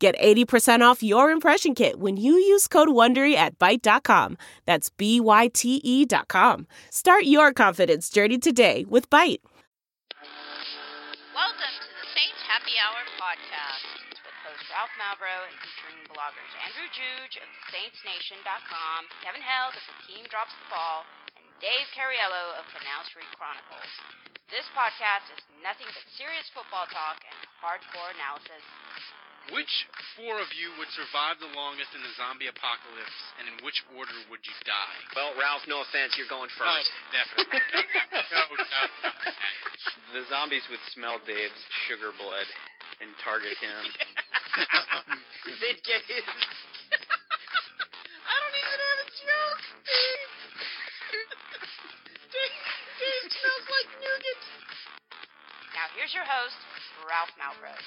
Get 80% off your impression kit when you use code WONDERY at Byte.com. That's B-Y-T-E dot com. Start your confidence journey today with Byte. Welcome to the Saints Happy Hour podcast Ralph Malbrough, and featuring bloggers Andrew Juge of SaintsNation.com, Kevin Held of The Team Drops the Ball, and Dave Cariello of Canal Street Chronicles. This podcast is nothing but serious football talk and hardcore analysis. Which four of you would survive the longest in the zombie apocalypse, and in which order would you die? Well, Ralph, no offense, you're going Oh, first. definitely. no, no, no. The zombies would smell Dave's sugar blood and target him. They'd get his. I don't even have a joke, Dave. Dave, Dave smells like nougat. Now here's your host, Ralph Malbrough.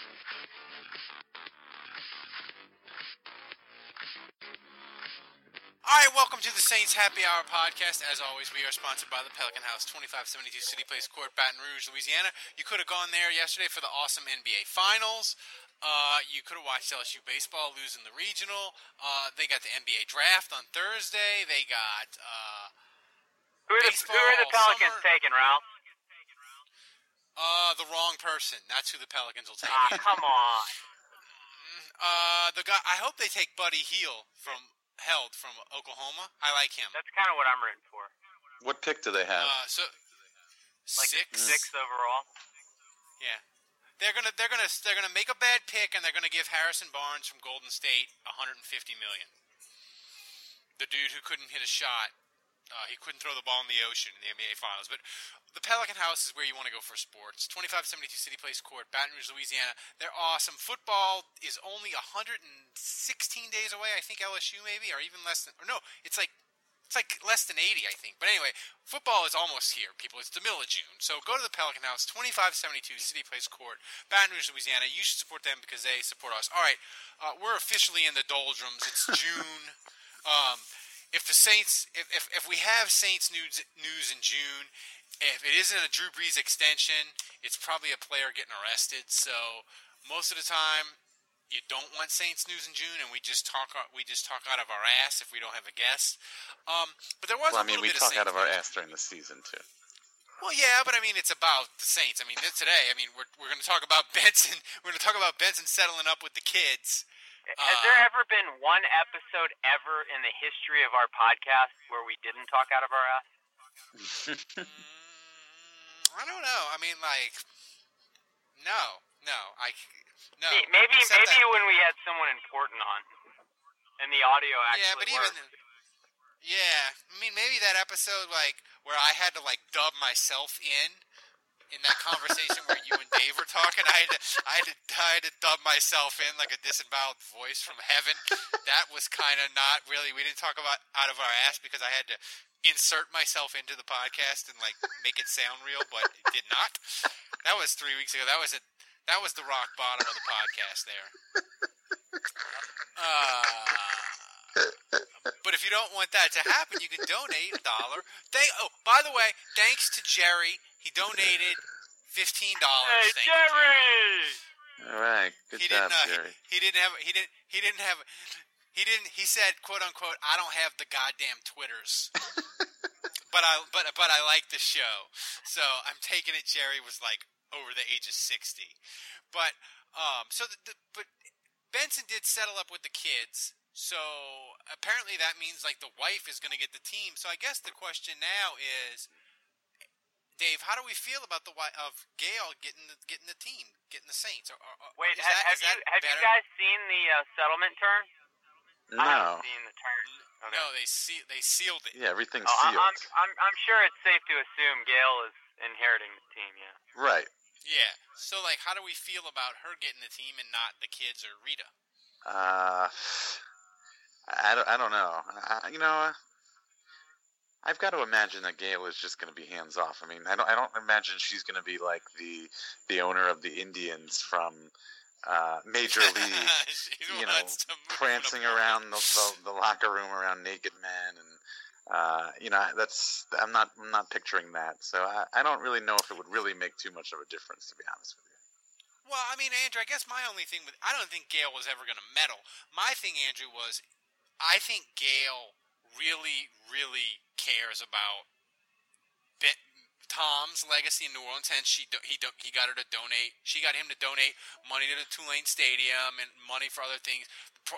All right, welcome to the Saints Happy Hour podcast. As always, we are sponsored by the Pelican House, 2572 City Place Court, Baton Rouge, Louisiana. You could have gone there yesterday for the awesome NBA Finals. Uh, you could have watched LSU baseball losing the regional. Uh, they got the NBA draft on Thursday. They got uh, Who are the, who are the Pelicans summer. taking, Ralph? uh, the wrong person. That's who the Pelicans will take. Ah, come on. Uh, the guy. I hope they take Buddy Hield from Hield from Oklahoma. I like him. That's kind of what I'm rooting for. What pick do they have? Uh, so Like six. sixth overall. Yeah. They're gonna they're gonna they're gonna make a bad pick and they're gonna give Harrison Barnes from Golden State 150 million. The dude who couldn't hit a shot, uh, he couldn't throw the ball in the ocean in the NBA Finals. But the Pelican House is where you want to go for sports. 2572 City Place Court, Baton Rouge, Louisiana. They're awesome. Football is only 116 days away. I think LSU maybe, or even less than. Or no, it's like it's like less than 80, I think. But anyway, football is almost here, people. It's the middle of June. So go to the Pelican House, 2572 City Place Court, Baton Rouge, Louisiana. You should support them because they support us. All right, uh, we're officially in the doldrums. It's June. um, if the Saints, if, if, if we have Saints news, news in June, if it isn't a Drew Brees extension, it's probably a player getting arrested. So most of the time, you don't want Saints news in June, and we just talk we just talk out of our ass if we don't have a guest. Um, but there was well, a I mean, we talk out of our news. ass during the season too. Well, yeah, but I mean, it's about the Saints. I mean, today, I mean, we're we're going to talk about Benson. We're going to talk about Benson settling up with the kids. Has Uh, there ever been one episode ever in the history of our podcast where we didn't talk out of our ass? Mm, I don't know. I mean, like, no, no, I no. Hey, maybe maybe that- when we had someone important on, and the audio actually yeah, but worked. even yeah, I mean, maybe that episode like where I had to like dub myself in. In that conversation where you and Dave were talking, I had to, I had to, I had to dub myself in like a disemboweled voice from heaven. That was kind of not really. We didn't talk about out of our ass because I had to insert myself into the podcast and like make it sound real, but it did not. That was three weeks ago. That was it. That was the rock bottom of the podcast there. Uh, but if you don't want that to happen, you can donate a dollar. Thank. Oh, by the way, thanks to Jerry, he donated fifteen dollars. Hey, Thank you, Jerry! All right, good he job, didn't. Uh, Jerry. he, he didn't have. He didn't. He didn't have. He didn't. He said, "quote unquote," I don't have the goddamn twitters, but I but but I like the show. So I'm taking it. Jerry was like over the age of sixty, but um. So the, the but Benson did settle up with the kids. So apparently that means like the wife is going to get the team. So I guess the question now is, Dave, how do we feel about the wi- of Gail getting the getting the team, getting the Saints? Or, or, or- Wait, is ha- that, have is you that have you guys seen the uh, settlement term? I No. haven't seen the term. Okay. No, they see they sealed it. Yeah, everything's Oh, I- sealed. I'm, I'm I'm sure it's safe to assume Gail is inheriting the team. Yeah. Right. Yeah. So like, how do we feel about her getting the team and not the kids or Rita? Uh, I, don't, I don't know. I, you know, I've got to imagine that Gail is just going to be hands off. I mean, I don't I don't imagine she's going to be like the the owner of the Indians from uh, Major League, you know, wants to move prancing around the, the, the locker room around naked men and. Uh, you know, that's I'm not I'm not picturing that, so I, I don't really know if it would really make too much of a difference, to be honest with you. Well, I mean, Andrew, I guess my only thing with I don't think Gail was ever going to meddle. My thing, Andrew, was I think Gail really, really cares about Ben, Tom's legacy in New Orleans. Hence, she he he got her to donate. She got him to donate money to the Tulane Stadium and money for other things.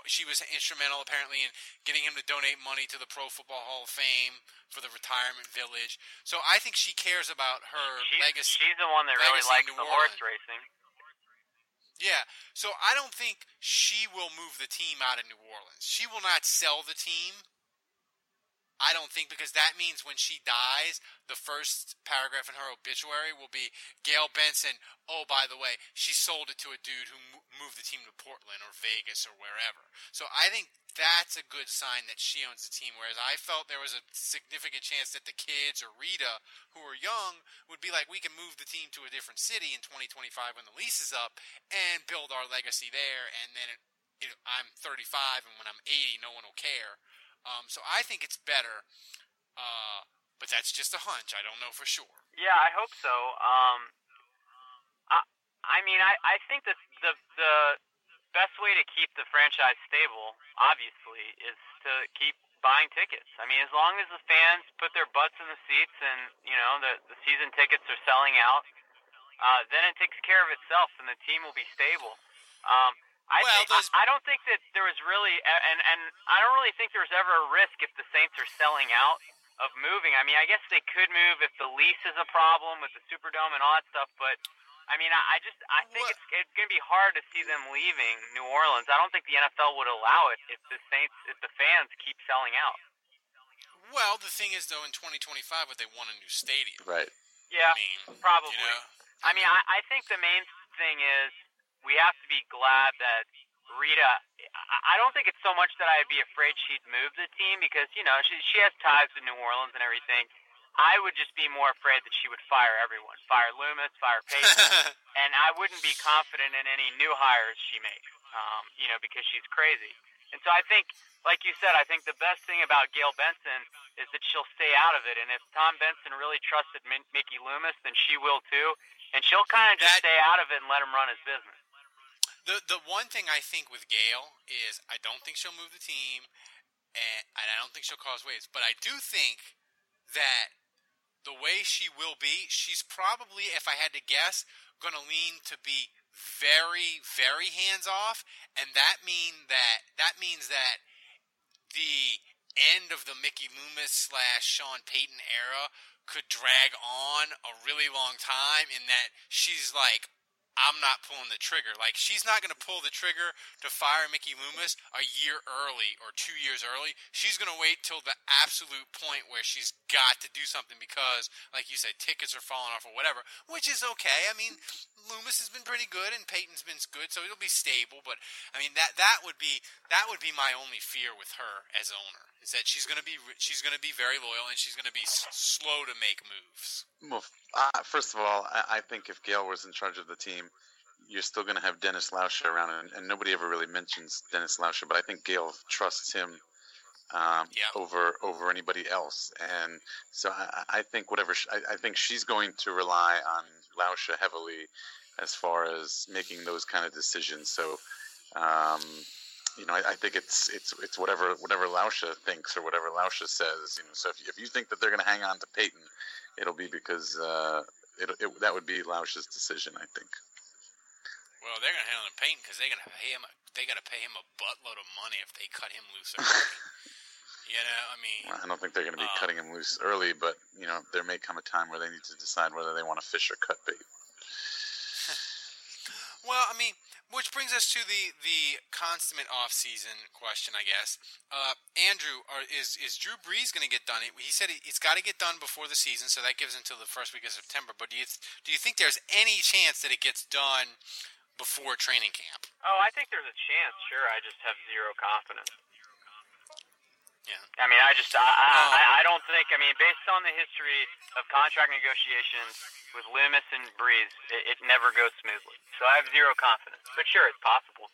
She was instrumental apparently in getting him to donate money to the Pro Football Hall of Fame for the retirement village. So I think she cares about her She's, legacy. she's the one that really likes New the Orleans. horse racing. Yeah, so I don't think she will move the team out of New Orleans. She will not sell the team. I don't think because that means when she dies, the first paragraph in her obituary will be Gail Benson. Oh, by the way, she sold it to a dude who moved the team to Portland or Vegas or wherever. So I think that's a good sign that she owns the team. Whereas I felt there was a significant chance that the kids or Rita, who are young, would be like, we can move the team to a different city in 2025 when the lease is up and build our legacy there. And then it, it, I'm 35, and when I'm 80, no one will care. Um, so I think it's better, uh, but that's just a hunch. I don't know for sure. Yeah, I hope so. Um, I, I mean, I, I think that the the best way to keep the franchise stable, obviously, is to keep buying tickets. I mean, as long as the fans put their butts in the seats and you know the the season tickets are selling out, uh, then it takes care of itself, and the team will be stable. Um, I, Well, think, those- I, I don't think that there was really, and and I don't really think there was ever a risk if the Saints are selling out of moving. I mean, I guess they could move if the lease is a problem with the Superdome and all that stuff, but I mean, I, I just I think What- it's it's going to be hard to see them leaving New Orleans. I don't think the NFL would allow it if the Saints if the fans keep selling out. Well, the thing is, though, in 2025, would they want a new stadium? Right. Yeah, I mean, probably. You know, I mean, I, I think the main thing is we have to be glad that Rita. I don't think it's so much that I'd be afraid she'd move the team because you know she she has ties to New Orleans and everything. I would just be more afraid that she would fire everyone, fire Loomis, fire Payton, and I wouldn't be confident in any new hires she makes. Um, you know, because she's crazy. And so I think, like you said, I think the best thing about Gail Benson is that she'll stay out of it. And if Tom Benson really trusted Min- Mickey Loomis, then she will too. And she'll kind of just That- stay out of it and let him run his business. The the one thing I think with Gail is I don't think she'll move the team, and, and I don't think she'll cause waves. But I do think that the way she will be, she's probably, if I had to guess, going to lean to be very, very hands off, and that mean that that means that the end of the Mickey Loomis slash Sean Payton era could drag on a really long time in that she's like I'm not pulling the trigger. Like she's not going to pull the trigger to fire Mickey Loomis a year early or 2 years early. She's going to wait till the absolute point where she's got to do something because like you said tickets are falling off or whatever, which is okay. I mean, Loomis has been pretty good and Payton's been good, so it'll be stable, but I mean that that would be that would be my only fear with her as owner is that she's going to be she's going to be very loyal and she's going to be s- slow to make moves. Well, uh, first of all, I, I think if Gail was in charge of the team, you're still going to have Dennis Lauscha around, and, and nobody ever really mentions Dennis Lauscha, but I think Gail trusts him um, Yeah. over over anybody else, and so I, I think whatever sh I, I think she's going to rely on Lauscha heavily as far as making those kind of decisions. So. Um, you know, I, I think it's it's it's whatever whatever Lauscha thinks or whatever Lauscha says. You know, so if you, if you think that they're going to hang on to Payton, it'll be because uh, it, it that would be Lauscha's decision, I think. Well, they're going to hang on to Payton because they're going to pay him. They got to pay him a buttload of money if they cut him loose early. you know, I mean, Well, I don't think they're going to be Uh, cutting him loose early, but you know, there may come a time where they need to decide whether they want to fish or cut bait. well, I mean, which brings us to the the consummate off-season question, I guess. Uh, Andrew, are, is is Drew Brees going to get done? He said it's got to get done before the season, so that gives until the first week of September. But do you do you think there's any chance that it gets done before training camp? Oh, I think there's a chance. Sure, I just have zero confidence. I mean, I just, I, um, I, I don't think. I mean, based on the history of contract negotiations with Loomis and Brees, it, it never goes smoothly. So I have zero confidence. But sure, it's possible.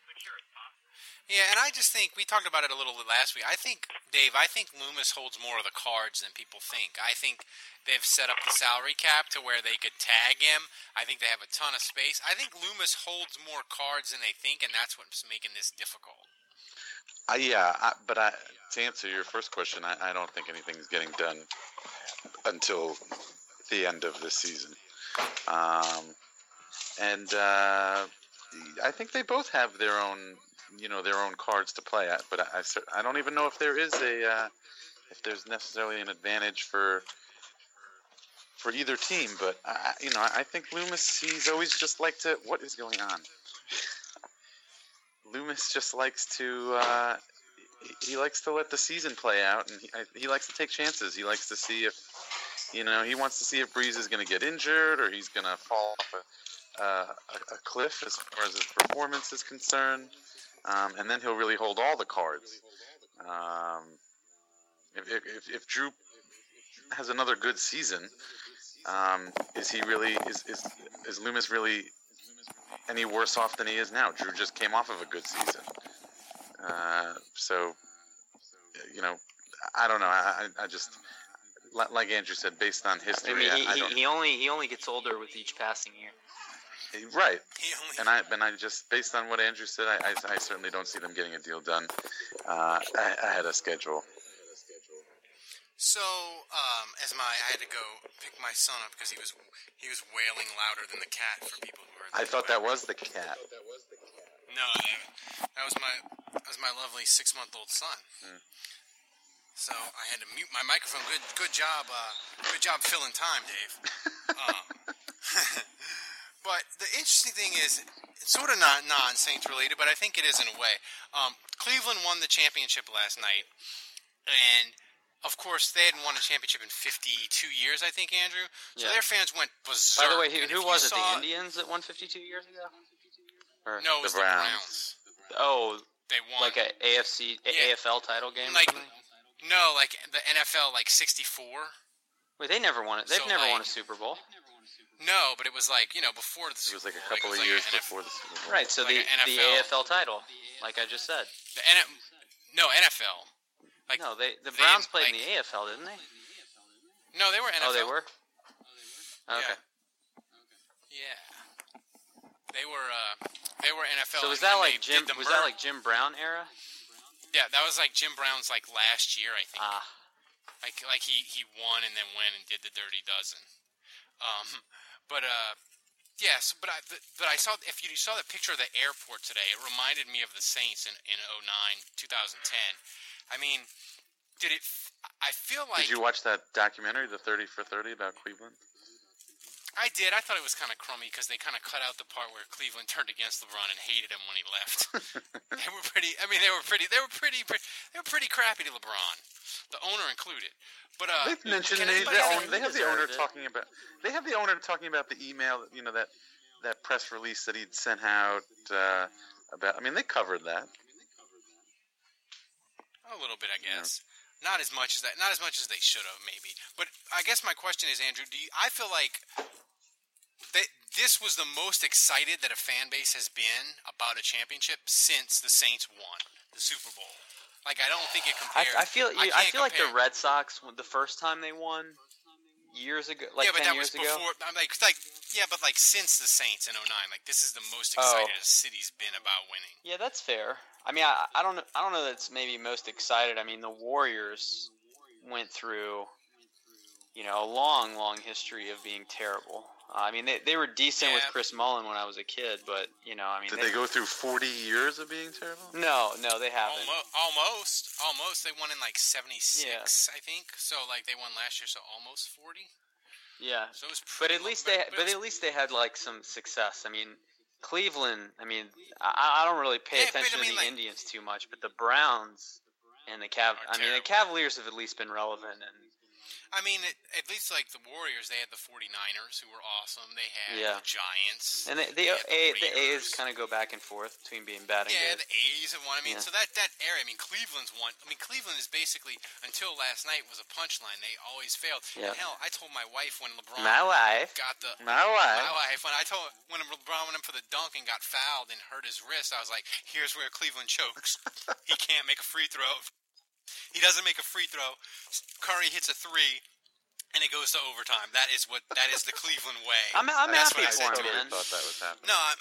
Yeah, and I just think we talked about it a little bit last week. I think Dave, I think Loomis holds more of the cards than people think. I think they've set up the salary cap to where they could tag him. I think they have a ton of space. I think Loomis holds more cards than they think, and that's what's making this difficult. Uh, yeah, I, but I, to answer your first question, I, I don't think anything's getting done until the end of this season. Um, and uh, I think they both have their own, you know, their own cards to play at. But I, I, I don't even know if there is a, uh, if there's necessarily an advantage for for either team. But I- you know, I think Loomis, he's always just like to. What is going on? Loomis just likes to. Uh, he, likes to let the season play out, and he, he likes to take chances. He likes to see if, you know, he wants to see if Brees is going to get injured or he's going to fall off a, uh, a, cliff as far as his performance is concerned, um, and then he'll really hold all the cards. Um, if, if, if, if Drew has another good season, um, is he really is, is is Loomis really any worse off than he is now? Drew just came off of a good season, uh, so you know, I don't know. I, I I just like Andrew said, based on I history, mean, I, he, I he, don't, he only he only gets older with each passing year. right. And I and I just based on what Andrew said, I, I, I certainly don't see them getting a deal done uh, a- ahead of schedule. So, um, as my I had to go pick my son up because he was he was wailing louder than the cat for people who heard. I thought that was the cat. No, that, that was my that was my lovely six month old son. So I had to mute my microphone. Good good job, uh, good job filling time, Dave. um, but the interesting thing is, it's sort of not non Saints related, but I think it is in a way. Um, Cleveland won the championship last night, and of course they hadn't won a championship in 52 years, I think, Andrew. So Yeah. their fans went berserk. By the way, who, who was you it? The Indians that won 52 years ago? Or, No, it was The the Browns. Browns. Oh, They won like a AFC a- Yeah. AFL title game. Like- no, like the NFL, like 64. Wait, they never won it. They've So, never won a Super Bowl. No, but it was like you know before the It Super was like a couple it was of like years NFL before the Super Bowl. Right. So Like the an the NFL. AFL title, like I just said. The N- no NFL. Like no, they the they Browns played in the AFL, didn't they? no, they were NFL. Oh, they were. Okay. Yeah, they were. Uh, they were NFL. So was that like Jim? Was mer- that like Jim Brown era? Yeah, that was like Jim Brown's like last year, I think. Ah, like like he he won and then went and did the dirty dozen. Um, but uh, yes, but I but I saw if you saw the picture of the airport today, it reminded me of the Saints in in 09, 2010. I mean, did it? I feel like Did you watch that documentary, the Thirty for Thirty, about Cleveland? I did. I thought it was kind of crummy because they kind of cut out the part where Cleveland turned against LeBron and hated him when he left. they were pretty. I mean, they were pretty. They were pretty. pretty they were pretty crappy to LeBron, the owner included. But uh, They've mentioned they, anybody they, own, they have the owner it. talking about they have the owner talking about the email, you know that that press release that he'd sent out uh, about. I mean, they covered that. A little bit, I guess. Not as much as that. Not as much as they should have, maybe. But I guess my question is, Andrew, do you, I feel like that this was the most excited that a fan base has been about a championship since the Saints won the Super Bowl. Like I don't think it compares. I feel I, can't feel like the. Red Sox the first time they won years ago, like yeah, but ten that was years ago. before. I'm like, like, yeah, but like since the Saints in 09, like this is the most Oh. excited a city's been about winning. Yeah, that's fair. I mean, I, I don't know. I don't know that's maybe most excited. I mean, the Warriors went through, you know, a long, long history of being terrible. Uh, I mean, they, they were decent with Chris Mullin when I was a kid, but you know, I mean, Did they go through 40 years of being terrible? No, no, they haven't. Almost, almost, almost. They won in like '76, I think. So like they won last year, so almost 40. Yeah, So it was but at low- least they, but but it's- at least they had like some success. I mean, Cleveland. I mean, I, I don't really pay Yeah, attention I mean, to the like- Indians too much, but the Browns and the Cav. I mean, the. Cavaliers have at least been relevant, and I mean, it, at least like the Warriors, they had the 49ers who were awesome. They had Yeah. the Giants. And the the, had the A, the A's kind of go back and forth between being bad and Yeah, good. the A's have won. I mean, Yeah. so that that area. I mean, Cleveland's won. I mean, Cleveland is basically until last night was a punchline. They always failed. Yeah. And hell, I told my wife when LeBron My wife. got the My wife. my wife when I told when LeBron went in for the dunk and got fouled and hurt his wrist, I was like, "Here's where Cleveland chokes. he can't make a free throw. He doesn't make a free throw. Curry hits a three, and it goes to overtime. That is what that is the Cleveland way. I'm, I'm happy for him, totally man. thought that was happening. no, I,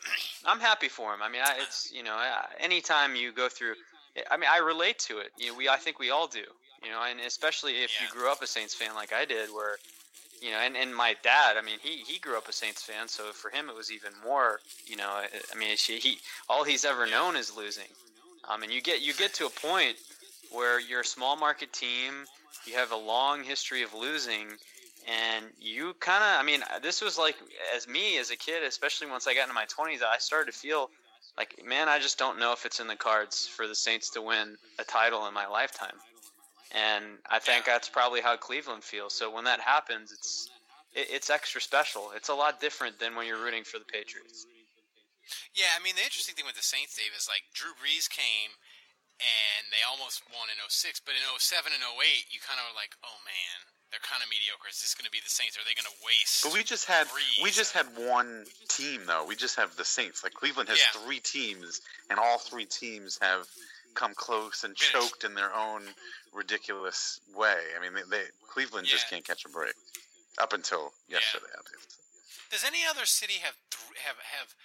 I'm happy for him. I mean, I, it's you know, anytime you go through, I mean, I relate to it. You know, we I think we all do. You know, and especially if you grew up a Saints fan like I did, where you know, and, and my dad, I mean, he he grew up a Saints fan, so for him it was even more. You know, I, I mean, she, he all he's ever known is losing. Um, and you get you get to a point where you're a small market team, you have a long history of losing, and you kind of, I mean, this was like as me as a kid, especially once I got into my 20s, I started to feel like, man, I just don't know if it's in the cards for the Saints to win a title in my lifetime. And I think that's probably how Cleveland feels. So when that happens, it's it, it's extra special. It's a lot different than when you're rooting for the Patriots. Yeah, I mean the interesting thing with the Saints, Dave, is like Drew Brees came and they almost won in 06, but in 07 and 08, you kind of were like, oh man, they're kind of mediocre. Is this going to be the Saints? Are they going to waste? But we just had Brees? we just had one team though. We just have the Saints. Like Cleveland has Yeah. three teams, and all three teams have come close and choked in their own ridiculous way. I mean, they, they Cleveland just can't catch a break up until Yeah. yesterday. Think. Does any other city have th- have have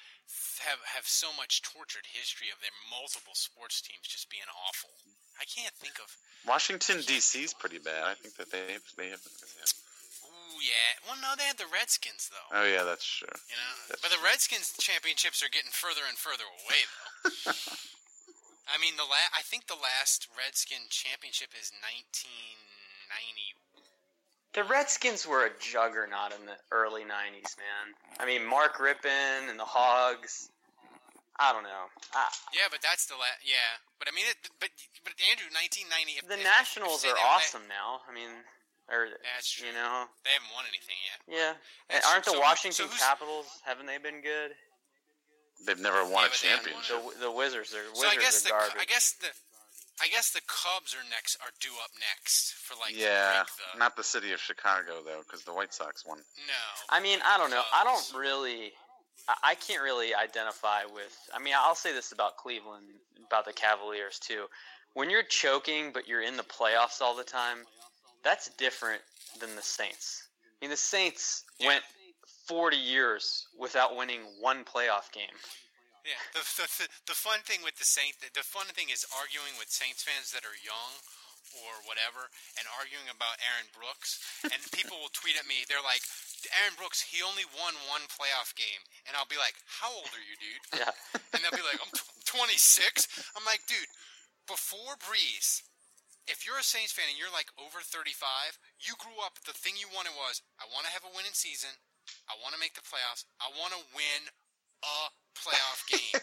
have have so much tortured history of their multiple sports teams just being awful? I can't think of. Washington D.C. is pretty bad. I think that they have, they have. Ooh, yeah. Well, no, they had the Redskins though. Oh yeah, that's true. You know, That's but the. Redskins championships are getting further and further away, though. I mean, the la- I think the last Redskin championship is 1990. The Redskins were a juggernaut in the early '90s, man. I mean, Mark Rypien and the Hogs. I don't know. I, Yeah, but that's the last. Yeah, but I mean, it, but but Andrew, 1990. If, the if- if Nationals say are they- they- awesome now. I mean, or That's true. you know, They haven't won anything yet. yeah. And aren't true. the So Washington so Capitals haven't they been good? They've never won Yeah, a but they haven't won championship. The the Wizards are Wizards So I guess are the garbage. I guess the I guess the Cubs are next are due up next for like yeah, break the, not the city of Chicago though, because the White Sox won. no. I mean, I don't know. I don't really. I- I can't really identify with. I mean, I'll say this about Cleveland, about the Cavaliers too. When you're choking, but you're in the playoffs all the time, that's different than the Saints. I mean, the Saints Yeah. went 40 years without winning one playoff game. Yeah, the, the, the, fun thing with the Saints, the, the fun thing is arguing with Saints fans that are young or whatever, and arguing about Aaron Brooks. And people will tweet at me, they're like, Aaron Brooks, he only won one playoff game. And I'll be like, how old are you, dude? Yeah. And they'll be like, I'm 26. I'm like, dude, before Brees, if you're a Saints fan and you're like over 35, you grew up, the thing you wanted was, I want to have a winning season. I want to make the playoffs. I want to win a playoff game.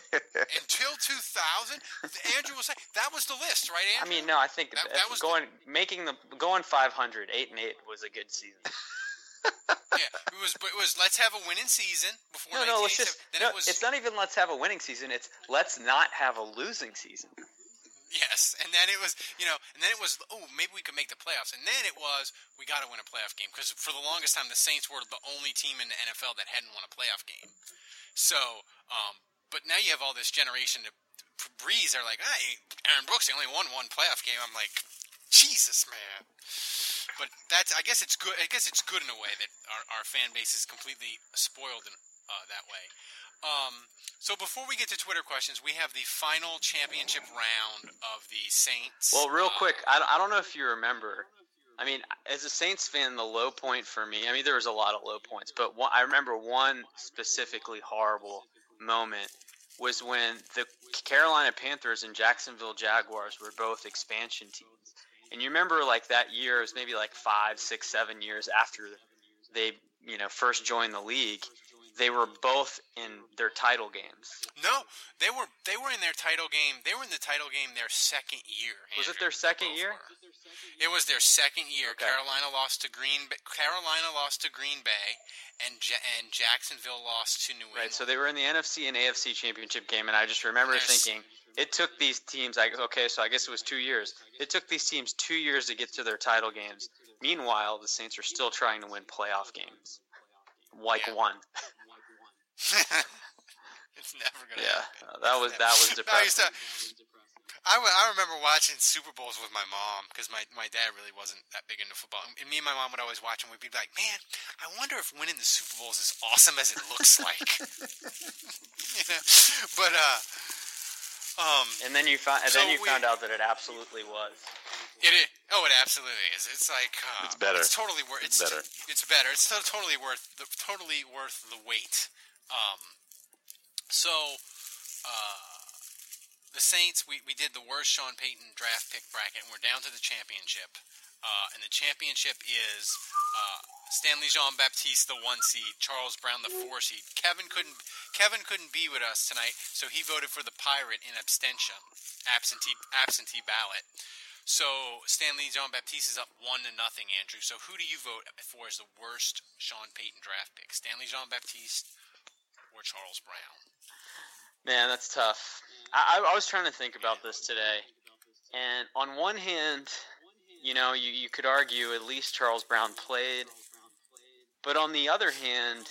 Until 2000, Andrew was saying that was the list, right, I mean, no, I think That- that was the- going making the going 500, eight and eight was a good season. yeah, it was. But it was. Let's have a winning season before. No, no, let's just. Then No, it was. it's not even let's have a winning season. It's let's not have a losing season. Yes, and then it was, you know, and then it was, oh, maybe we could make the playoffs, and then it was, we got to win a playoff game because for the longest time the Saints were the only team in the NFL that hadn't won a playoff game. So, um, but now you have all this generation to Brees. They're like, hey, Aaron Brooks, he only won one playoff game. I'm like, Jesus, man. But that's, I guess it's good. I guess it's good in a way that our, our fan base is completely spoiled in, uh, that way. Um, so before we get to Twitter questions, we have the final championship round of the Saints. Well, real uh, quick, I, I don't know if you remember. I mean, as a Saints fan, the low point for me. I mean, there was a lot of low points, but one, I remember one specifically horrible moment was when the Carolina Panthers and Jacksonville Jaguars were both expansion teams. And you remember, like that year, it was maybe like five, six, seven years after they, you know, first joined the league. They were both in their title games. No, they were they were in their title game. They were in the title game their second year. Was it their second year? were. It was their second year. Okay. Carolina lost to Green. Bay, Carolina lost to Green Bay, and ja- and Jacksonville lost to New England. Right, so they were in the NFC and AFC championship game, and I just remember Yes. thinking it took these teams. I okay, so I guess it was two years. It took these teams two years to get to their title games. Meanwhile, the Saints are still trying to win playoff games, like Yeah. one. it's never gonna. Yeah, happen. that was that was No, I used to- I, w- I remember watching Super Bowls with my mom because my, my dad really wasn't that big into football. And me and my mom would always watch, and we'd be like, "Man, I wonder if winning the Super Bowl is as awesome as it looks like." you know? But uh, um, And then you found, and So then you we- found out that it absolutely was. it is. Oh, it absolutely is. It's like uh, It's better. It's totally worth. It's better. It's better. It's to- totally worth the totally worth the wait. Um, so, uh, the Saints, we, we did the worst Sean Payton draft pick bracket, and we're down to the championship. Uh, and the championship is uh, Stanley Jean Baptiste, the one seed, Charles Brown, the four seed. Kevin couldn't Kevin couldn't be with us tonight, so he voted for the Pirate in abstention, absentee absentee ballot. So Stanley Jean Baptiste is up one to nothing, Andrew. So who do you vote for as the worst Sean Payton draft pick? Stanley Jean Baptiste or Charles Brown? Man, that's tough. I, I, I was trying to think about this today, and on one hand, you know, you, you could argue at least Charles Brown played, but on the other hand,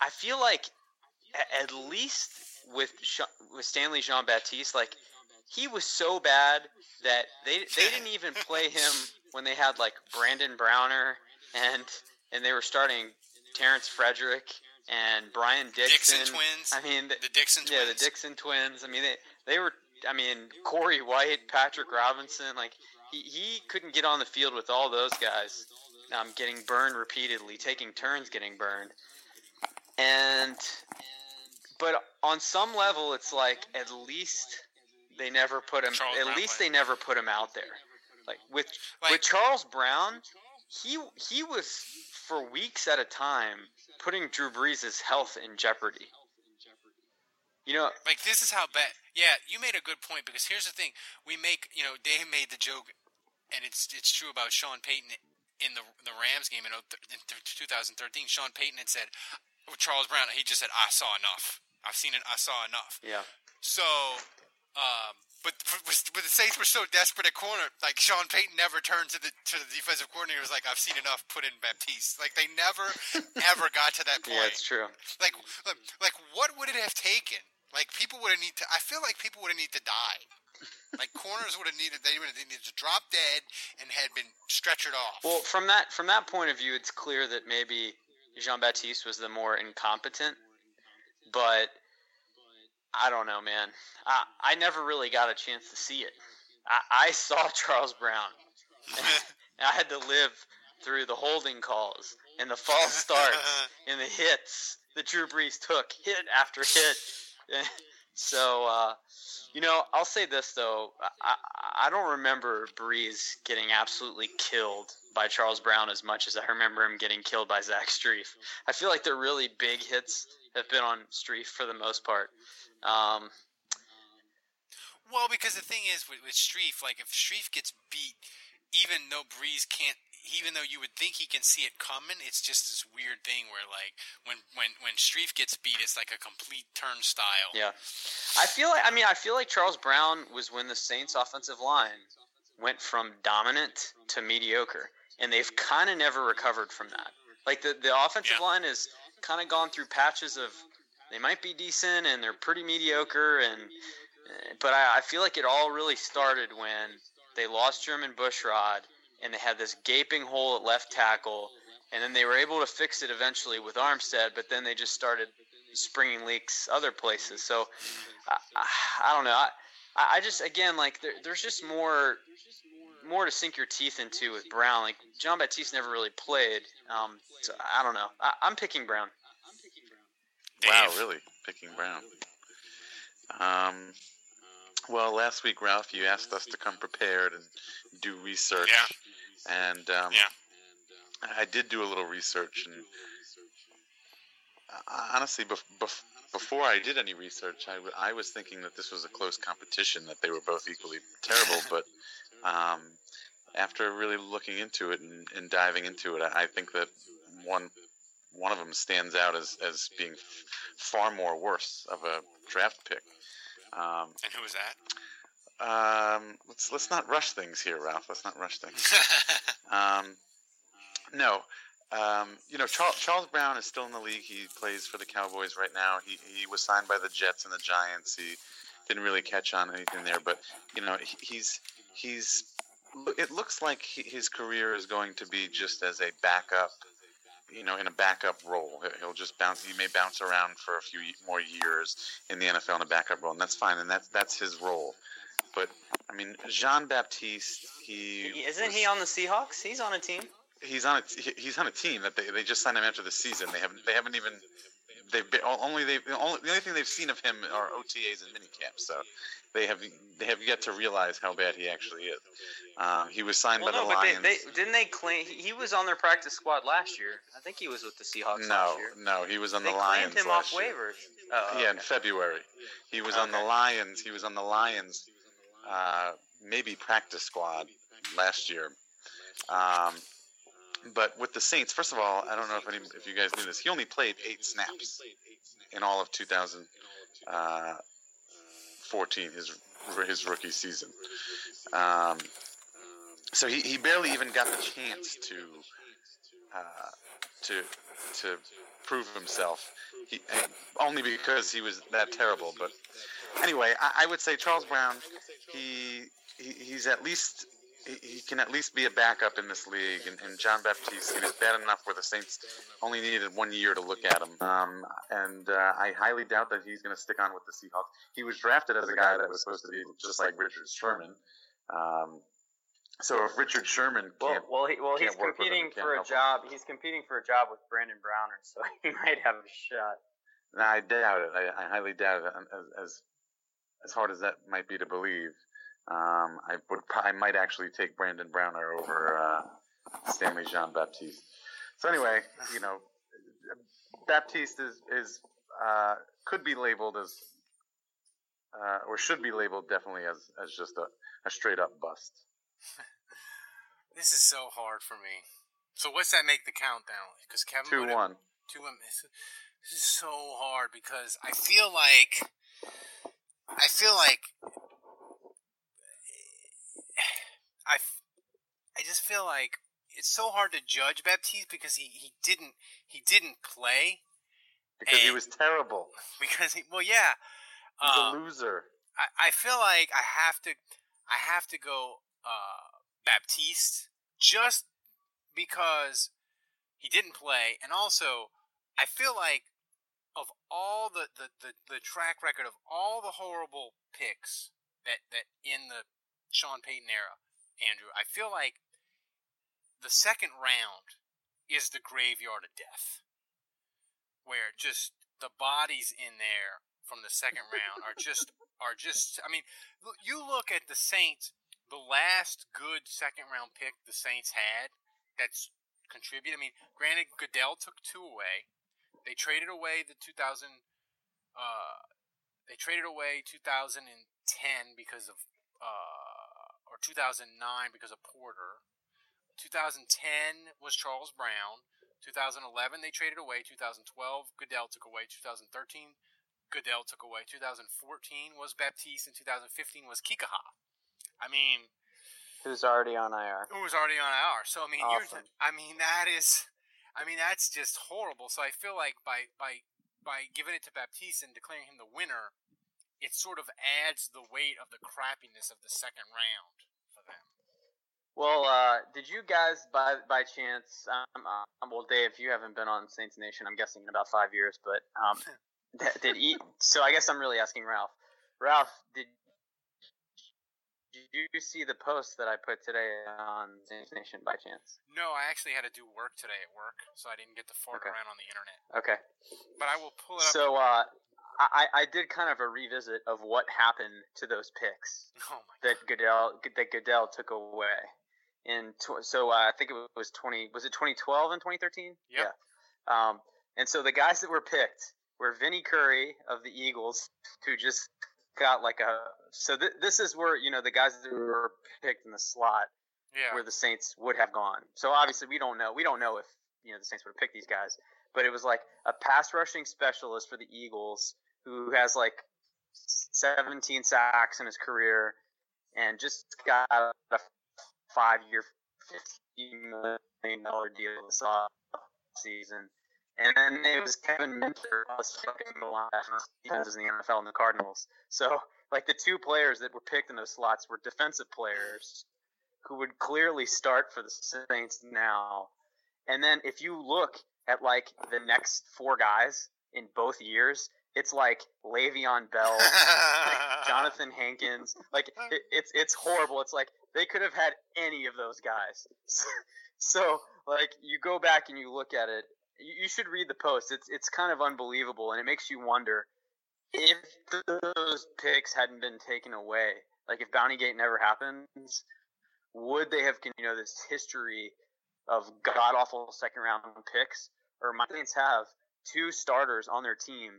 I feel like at least with with Stanley Jean Baptiste, like he was so bad that they they didn't even play him when they had like Brandon Browner and and they were starting Terrence Frederick and Brian Dixon. Dixon twins. I mean, th- The Dixon twins. yeah, the Dixon twins. I mean, they they were. I mean, Corey White, Patrick Robinson. Like he, he couldn't get on the field with all those guys. Um, getting burned repeatedly, taking turns getting burned, and but on some level, it's like at least they never put him. Charles at Brown least played. they never put him out there. Like with Like- with Charles Brown, he he was for weeks at a time putting Drew Brees' health in jeopardy. You know, Like this is how bad. Yeah, you made a good point because here's the thing: we make you know Dave made the joke, and it's it's true about Sean Payton in the the Rams game in, in 2013. Sean Payton had said Charles Brown, he just said, "I saw enough. I've seen it. I saw enough." yeah. So, um, but but the Saints were so desperate at corner, like Sean Payton never turned to the to the defensive coordinator. and Was like, "I've seen enough. Put in Baptiste." Like they never ever got to that point. Yeah, it's true. Like, like, like, what would it have taken? Like, people would have need to. I feel like people would have need to die. Like, corners would have needed. They would have needed to drop dead and had been stretchered off. Well, from that from that point of view, it's clear that maybe Jean Baptiste was the more incompetent. But I don't know, man. I I never really got a chance to see it. I, I saw Charles Brown. I had to live through the holding calls and the false starts and the hits that Drew Brees took, hit after hit. so, uh, you know, I'll say this though, I, I I don't remember Brees getting absolutely killed by Charles Brown as much as I remember him getting killed by Zach Strief. I feel like the really big hits have been on Strief for the most part. Um, Well, because the thing is with, with Strief, like if Strief gets beat, even though Brees can't, even though you would think he can see it coming, it's just this weird thing where like when when when Strief gets beat, it's like a complete turnstile. Yeah, I feel like I mean I feel like Charles Brown was when the Saints' offensive line went from dominant to mediocre, and they've kind of never recovered from that. Like the the offensive Yeah. line has kind of gone through patches of they might be decent and they're pretty mediocre, and uh, but I, I feel like it all really started when they lost Jermon Bushrod and they had this gaping hole at left tackle. And then they were able to fix it eventually with Armstead, but then they just started springing leaks other places. So I, I, I don't know. I, I just again like there, there's just more more to sink your teeth into with Brown. Like Jean Baptiste never really played. Um, so I don't know. I, I'm picking Brown. Wow, really? Picking Brown. Um, well, last week, Ralph, you asked us to come prepared and do research. And um, Yeah. I did do a little research, and uh, honestly, bef- bef- before I did any research, I, w- I was thinking that this was a close competition, that they were both equally terrible. but um, after really looking into it and, and diving into it, I, I think that one one of them stands out as, as being f- far more worse of a draft pick. Um, And who was that? um, let's let's not rush things here, Ralph. Let's not rush things. Um, no, um, you know Charles, Charles Brown is still in the league. He plays for the Cowboys right now. He he was signed by the Jets and the Giants. He didn't really catch on anything there, but you know he, he's he's. It looks like he, his career is going to be just as a backup. You know, in a backup role, He- he'll just bounce. He may bounce around for a few more years in the NFL in a backup role, and that's fine. And that's that's his role. But I mean, Jean Baptiste, he Isn't was- he on the Seahawks? He's on a team. he's on a he's on a team that they, they just signed him after the season. They haven't they haven't even they've been, only they the only the only thing they've seen of him are OTAs and minicamps. So they have they have yet to realize how bad he actually is. Um, he was signed Well, by no, the but Lions. they, they didn't they claim he was on their practice squad last year. I think he was with the Seahawks no, last year. no, he was on They the claimed Lions him last off year. waivers. Oh, Yeah, in. February. He was on the Lions. He was on the Lions, uh, maybe practice squad last year. Um, but with the Saints, first of all, I don't know if any, if you guys knew this. He only played eight snaps in all of 2014, his his rookie season. Um, so he, he barely even got the chance to uh, to to prove himself. He, only because he was that terrible. But anyway, I, I would say Charles Brown. He, he he's at least he, he can at least be a backup in this league. And, and Jean Baptiste, he was bad enough where the Saints only needed one year to look at him. Um, and uh, I highly doubt that he's going to stick on with the Seahawks. He was drafted as a guy that was supposed to be just like Richard Sherman. Um, so if Richard Sherman Well, can't, well, he, well, he's with him, competing for a help him. job. He's competing for a job with Brandon Browner, so he might have a shot. No, I doubt it. I, I highly doubt it. As, as as hard as that might be to believe, um, I would I might actually take Brandon Browner over uh, Stanley Jean Baptiste. So anyway, you know, Baptiste is is uh, could be labeled as uh, or should be labeled definitely as as just a, a straight up bust. This is so hard for me. So what's that make the countdown? Because Kevin Two one. Two one. This is so hard because I feel like I feel like I f- I just feel like it's so hard to judge Baptiste because he, he didn't he didn't play Because he was terrible. because he well yeah He's uh, a loser. I, I feel like I have to I have to go uh, Baptiste just because he didn't play, and also I feel like of all the, the, the, the track record of all the horrible picks that, that in the Sean Payton era, Andrew, I feel like the second round is the graveyard of death, where just the bodies in there from the second round are just are just. I mean, you look at the Saints. The last good second round pick the Saints had that's contributed. I mean, granted, Goodell took two away. They traded away the 2000. Uh, they traded away 2010 because of uh, or 2009 because of Porter. 2010 was Charles Brown. 2011 they traded away. 2012 Goodell took away. 2013 Goodell took away. 2014 was Baptiste, and 2015 was Kikaha. I mean, Who's already on IR? who was already on IR. So I mean, you're, Awesome. I mean that is, I mean that's just horrible. So I feel like by by by giving it to Baptiste and declaring him the winner, it sort of adds the weight of the crappiness of the second round. Well, uh, did you guys by by chance? Um, um, well, Dave, you haven't been on Saints Nation. I'm guessing in about five years. But um, did e- so? I guess I'm really asking Ralph. Ralph, did did you see the post that I put today on Saints Nation by chance? No, I actually had to do work today at work, so I didn't get to fart Okay. around on the internet. Okay. But I will pull it up. So uh, I I did kind of a revisit of what happened to those picks. oh my that Goodell that Goodell took away. In tw- so uh, I think it was twenty was it twenty twelve and twenty thirteen? Yep. Yeah. Um, And so the guys that were picked were Vinny Curry of the Eagles, who just got like a. So th- this is where you know the guys that were picked in the slot Yeah. where the Saints would have gone. So obviously we don't know. We don't know if you know the Saints would have picked these guys, but it was like a pass rushing specialist for the Eagles who has like 17 sacks in his career and just got a five year, $50 million deal this season. And then it was Kevin Minter, the last defenses in the NFL and the Cardinals. So, like, the two players that were picked in those slots were defensive players who would clearly start for the Saints now. And then if you look at, like, the next four guys in both years, it's like Le'Veon Bell, like Jonathan Hankins. Like it, it's it's horrible. It's like they could have had any of those guys. so like you go back and you look at it. You, you should read the post. It's it's kind of unbelievable, and it makes you wonder if those picks hadn't been taken away. Like if Bounty Gate never happens, would they have you know this history of god awful second round picks, or my Saints have two starters on their team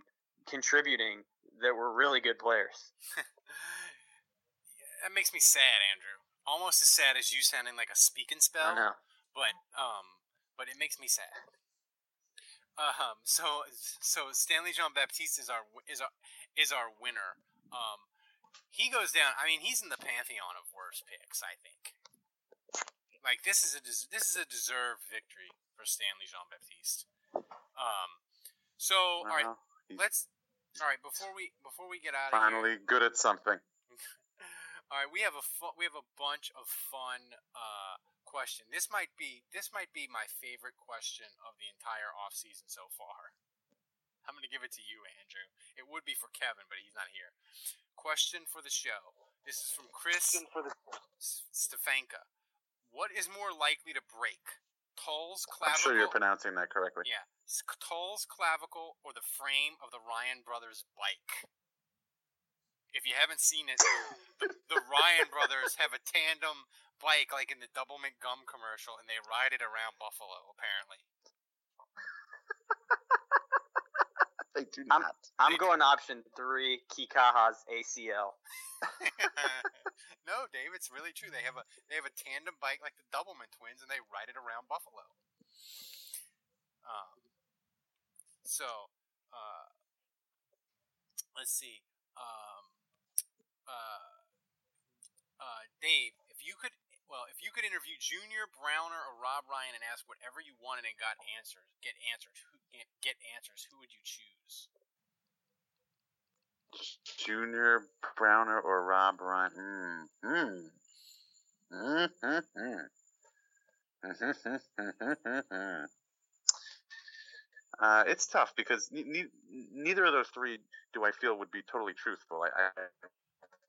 contributing that were really good players? that makes me sad, Andrew. Almost as sad as you sounding like a speaking spell. I know. but um, but it makes me sad. Um, so so Stanley Jean Baptiste is our is our is our winner. Um, he goes down. I mean, he's in the pantheon of worst picks. I think. Like this is a des- this is a deserved victory for Stanley Jean Baptiste. Um, so all right, let's all right before we before we get out of here. finally good at something. All right, we have a fu- we have a bunch of fun uh, question. This might be this might be my favorite question of the entire off season so far. I'm going to give it to you, Andrew. It would be for Kevin, but he's not here. Question for the show. This is from Chris S- Stefanka. What is more likely to break? Tull's I'm clavicle. sure you're pronouncing that correctly. Yeah, S- Tull's clavicle or the frame of the Ryan brothers bike. If you haven't seen it, the, the Ryan brothers have a tandem bike like in the Doublemint gum commercial, and they ride it around Buffalo. Apparently, They do I'm- not. I'm going option three, Kikaha's ACL. no, Dave, it's really true. They have a they have a tandem bike like the Doublemint twins, and they ride it around Buffalo. Um, so, uh, let's see. Um, uh, uh, Dave, if you could, well, if you could interview Junior Browner or Rob Ryan and ask whatever you wanted and got answers, get answers, who get, get answers, who would you choose? Junior Browner or Rob Ryan. Mm. Mm. Mm-hmm. uh, it's tough because ne- ne- neither of those three do I feel would be totally truthful. I, I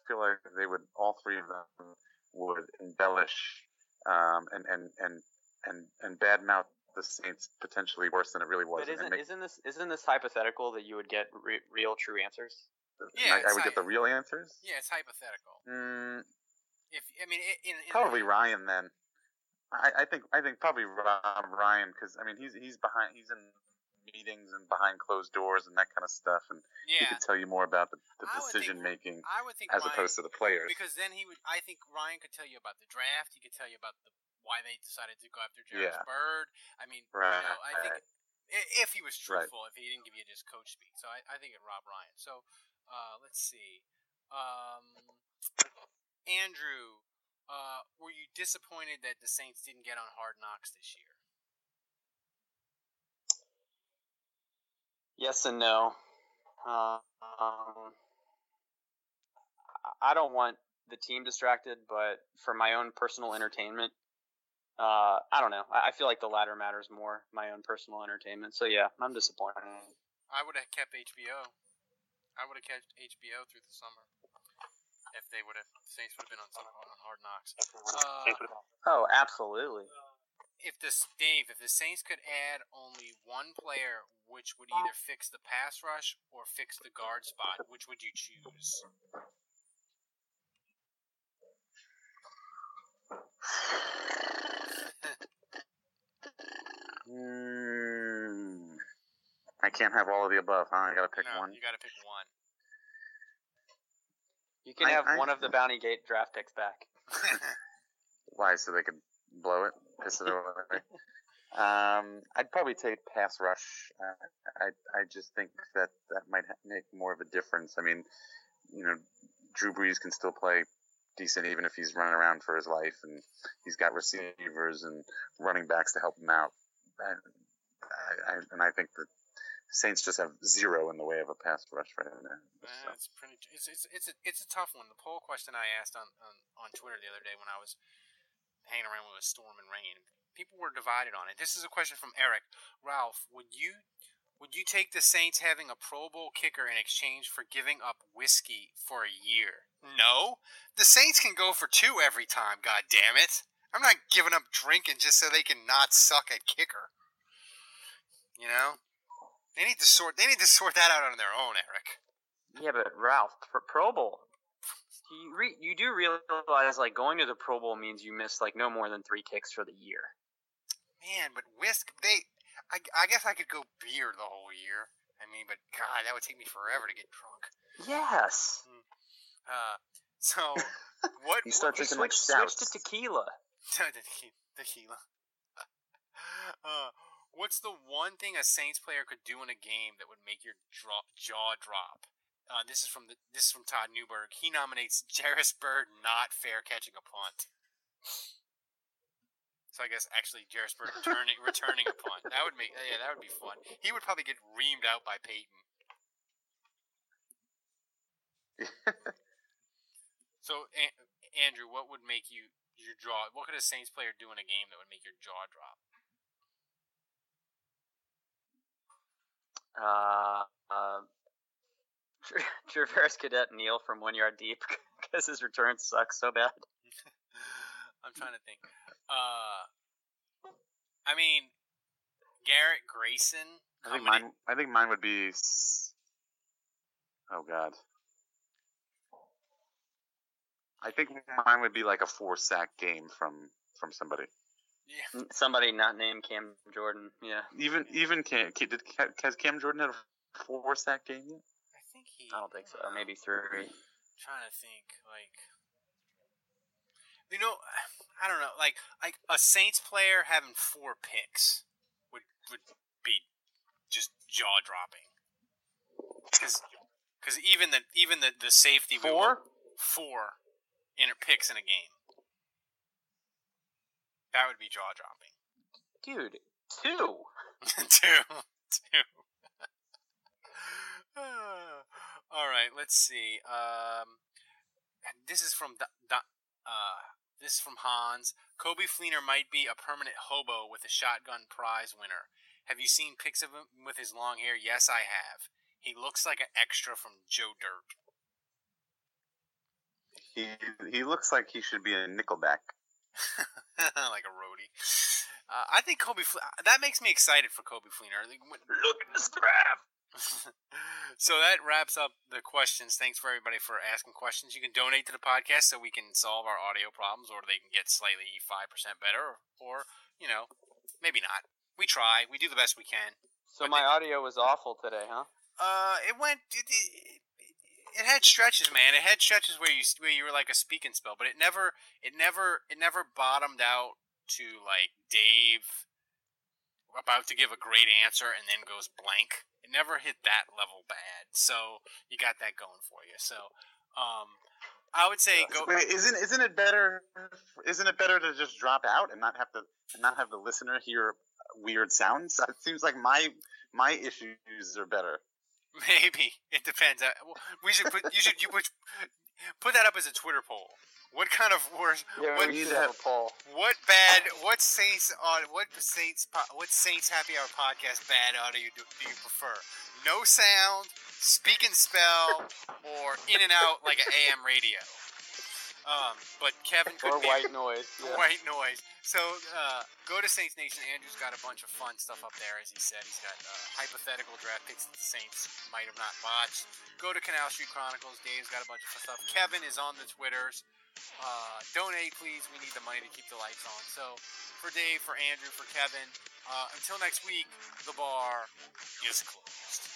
feel like they would all three of them would embellish um, and and and and and badmouth the Saints potentially worse than it really was. But isn't make- isn't this isn't this hypothetical that you would get re- real true answers? Yeah, I, I would get the real answers. Yeah, it's hypothetical. Mm, If I mean, in, in probably Ryan then. I, I think I think probably Rob Ryan because I mean he's he's behind he's in meetings and behind closed doors and that kind of stuff and he could tell you more about the, the would think- decision making I would think as Ryan, opposed to the players. because then he would. I think Ryan could tell you about the draft. He could tell you about the why they decided to go after Jairus Yeah. Byrd. I mean, Right, you know, I think if he was Right. truthful, if he didn't give you just coach speak. So I, I think it Rob Ryan. So uh, let's see. Um, Andrew, uh, were you disappointed that the Saints didn't get on Hard Knocks this year? Yes and no. Uh, um, I don't want the team distracted, but for my own personal entertainment, uh, I don't know. I, I feel like the latter matters more. My own personal entertainment. So yeah, I'm disappointed. I would have kept HBO. I would have kept HBO through the summer if they would have. Saints would have been on, some, on Hard Knocks. Uh, Oh, absolutely. if this Dave, if the Saints could add only one player, which would either fix the pass rush or fix the guard spot, which would you choose? Mm. I can't have all of the above, huh? I gotta pick no, one. you got to pick one. You can I- have I- one of the Bounty Gate draft picks back. Why? So they could blow it, piss it away. Um, I'd probably take pass rush. Uh, I I just think that that might ha- make more of a difference. I mean, you know, Drew Brees can still play decent even if he's running around for his life, and he's got receivers and running backs to help him out. And I, I, and I think the Saints just have zero in the way of a pass rush right now. So. it's pretty. It's it's it's a, it's a tough one. The poll question I asked on, on on Twitter the other day when I was hanging around with a storm and rain, people were divided on it. This is a question from Eric. Ralph, would you would you take the Saints having a Pro Bowl kicker in exchange for giving up whiskey for a year? No, the Saints can go for two every time. God damn it! I'm not giving up drinking just so they can not suck at kicker. You know, they need to sort. They need to sort that out on their own, Eric. Yeah, but Ralph, Pro, Pro Bowl. You re, you do realize like going to the Pro Bowl means you miss like no more than three kicks for the year. Man, but whisk they. I, I guess I could go beer the whole year. I mean, but God, that would take me forever to get drunk. Yes. Uh, so what? You start drinking like Switch, switch to tequila. tequila. tequila. Uh, what's the one thing a Saints player could do in a game that would make your draw, jaw drop? Uh, this is from the this is from Todd Newberg. He nominates Jairus Byrd not fair catching a punt. So I guess actually Jairus Byrd returning returning a punt. That would make yeah that would be fun. He would probably get reamed out by Payton. So Andrew, what would make you your jaw? What could a Saints player do in a game that would make your jaw drop? Uh, uh, Tra- Travaris Cadet Neil from One Yard Deep because his return sucks so bad. I'm trying to think. Uh, I mean, Garrett Grayson. I think coming in- mine. I think mine would be. Oh God. I think mine would be like a four sack game from from somebody. Yeah. Somebody not named Cam Jordan. Yeah, Even even Cam, did has Cam Jordan had a four sack game yet? I think he. I don't think so. uh, Maybe three. trying to think like. You know, I don't know. Like, like a Saints player having four picks would would be just jaw dropping. Because even the even the, the safety we Four? will- four in picks in a game. That would be jaw dropping. Dude, two. two, two. All right, let's see. Um, this is from Da- Da- uh, this is from Hans. Coby Fleener might be a permanent hobo with a shotgun prize winner. Have you seen pics of him with his long hair? Yes, I have. He looks like an extra from Joe Dirt. He he looks like he should be a Nickelback. like a roadie. Uh, I think Coby. Fle- that makes me excited for Coby Fleener. I think when- Look at this graph. so that wraps up the questions. Thanks for everybody for asking questions. You can donate to the podcast so we can solve our audio problems, or they can get slightly five percent better, or, or you know, maybe not. We try. We do the best we can. So But my the- audio was awful today, huh? Uh, it went. It, it, it had stretches, man. It had stretches where you where you were like a speaking spell, but it never, it never, it never bottomed out to like Dave about to give a great answer and then goes blank. It never hit that level bad. So you got that going for you. So, um, I would say go. Wait, isn't isn't it better? Isn't it better to just drop out and not have to and not have the listener hear weird sounds? It seems like my my issues are better. Maybe it depends. Uh, We should put you should you put put that up as a Twitter poll. What kind of words? Yeah, what, we should have a poll. What bad? What Saints on? What Saints? What Saints Happy Hour podcast bad audio do, do you prefer? No sound, speak and spell, or in and out like an AM radio. Um, but Kevin could Or be white noise. Yeah. white noise. So uh, go to Saints Nation. Andrew's got a bunch of fun stuff up there, as he said. He's got uh, hypothetical draft picks that the Saints might have not botched. Go to Canal Street Chronicles. Dave's got a bunch of fun stuff. Kevin is on the Twitters. Uh, donate, please. We need the money to keep the lights on. So For Dave, for Andrew, for Kevin. Uh, until next week, the bar is closed.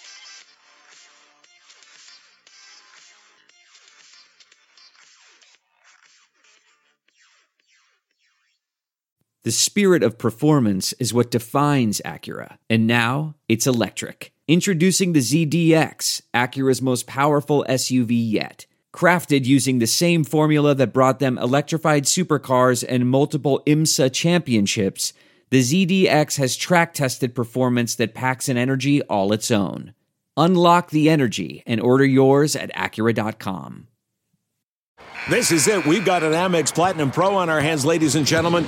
The spirit of performance is what defines Acura, and now it's electric. Introducing the ZDX, Acura's most powerful SUV yet. Crafted using the same formula that brought them electrified supercars and multiple IMSA championships, the ZDX has track tested performance that packs an energy all its own. Unlock the energy and order yours at Acura.com. This is it. We've got an Amex Platinum Pro on our hands, ladies and gentlemen.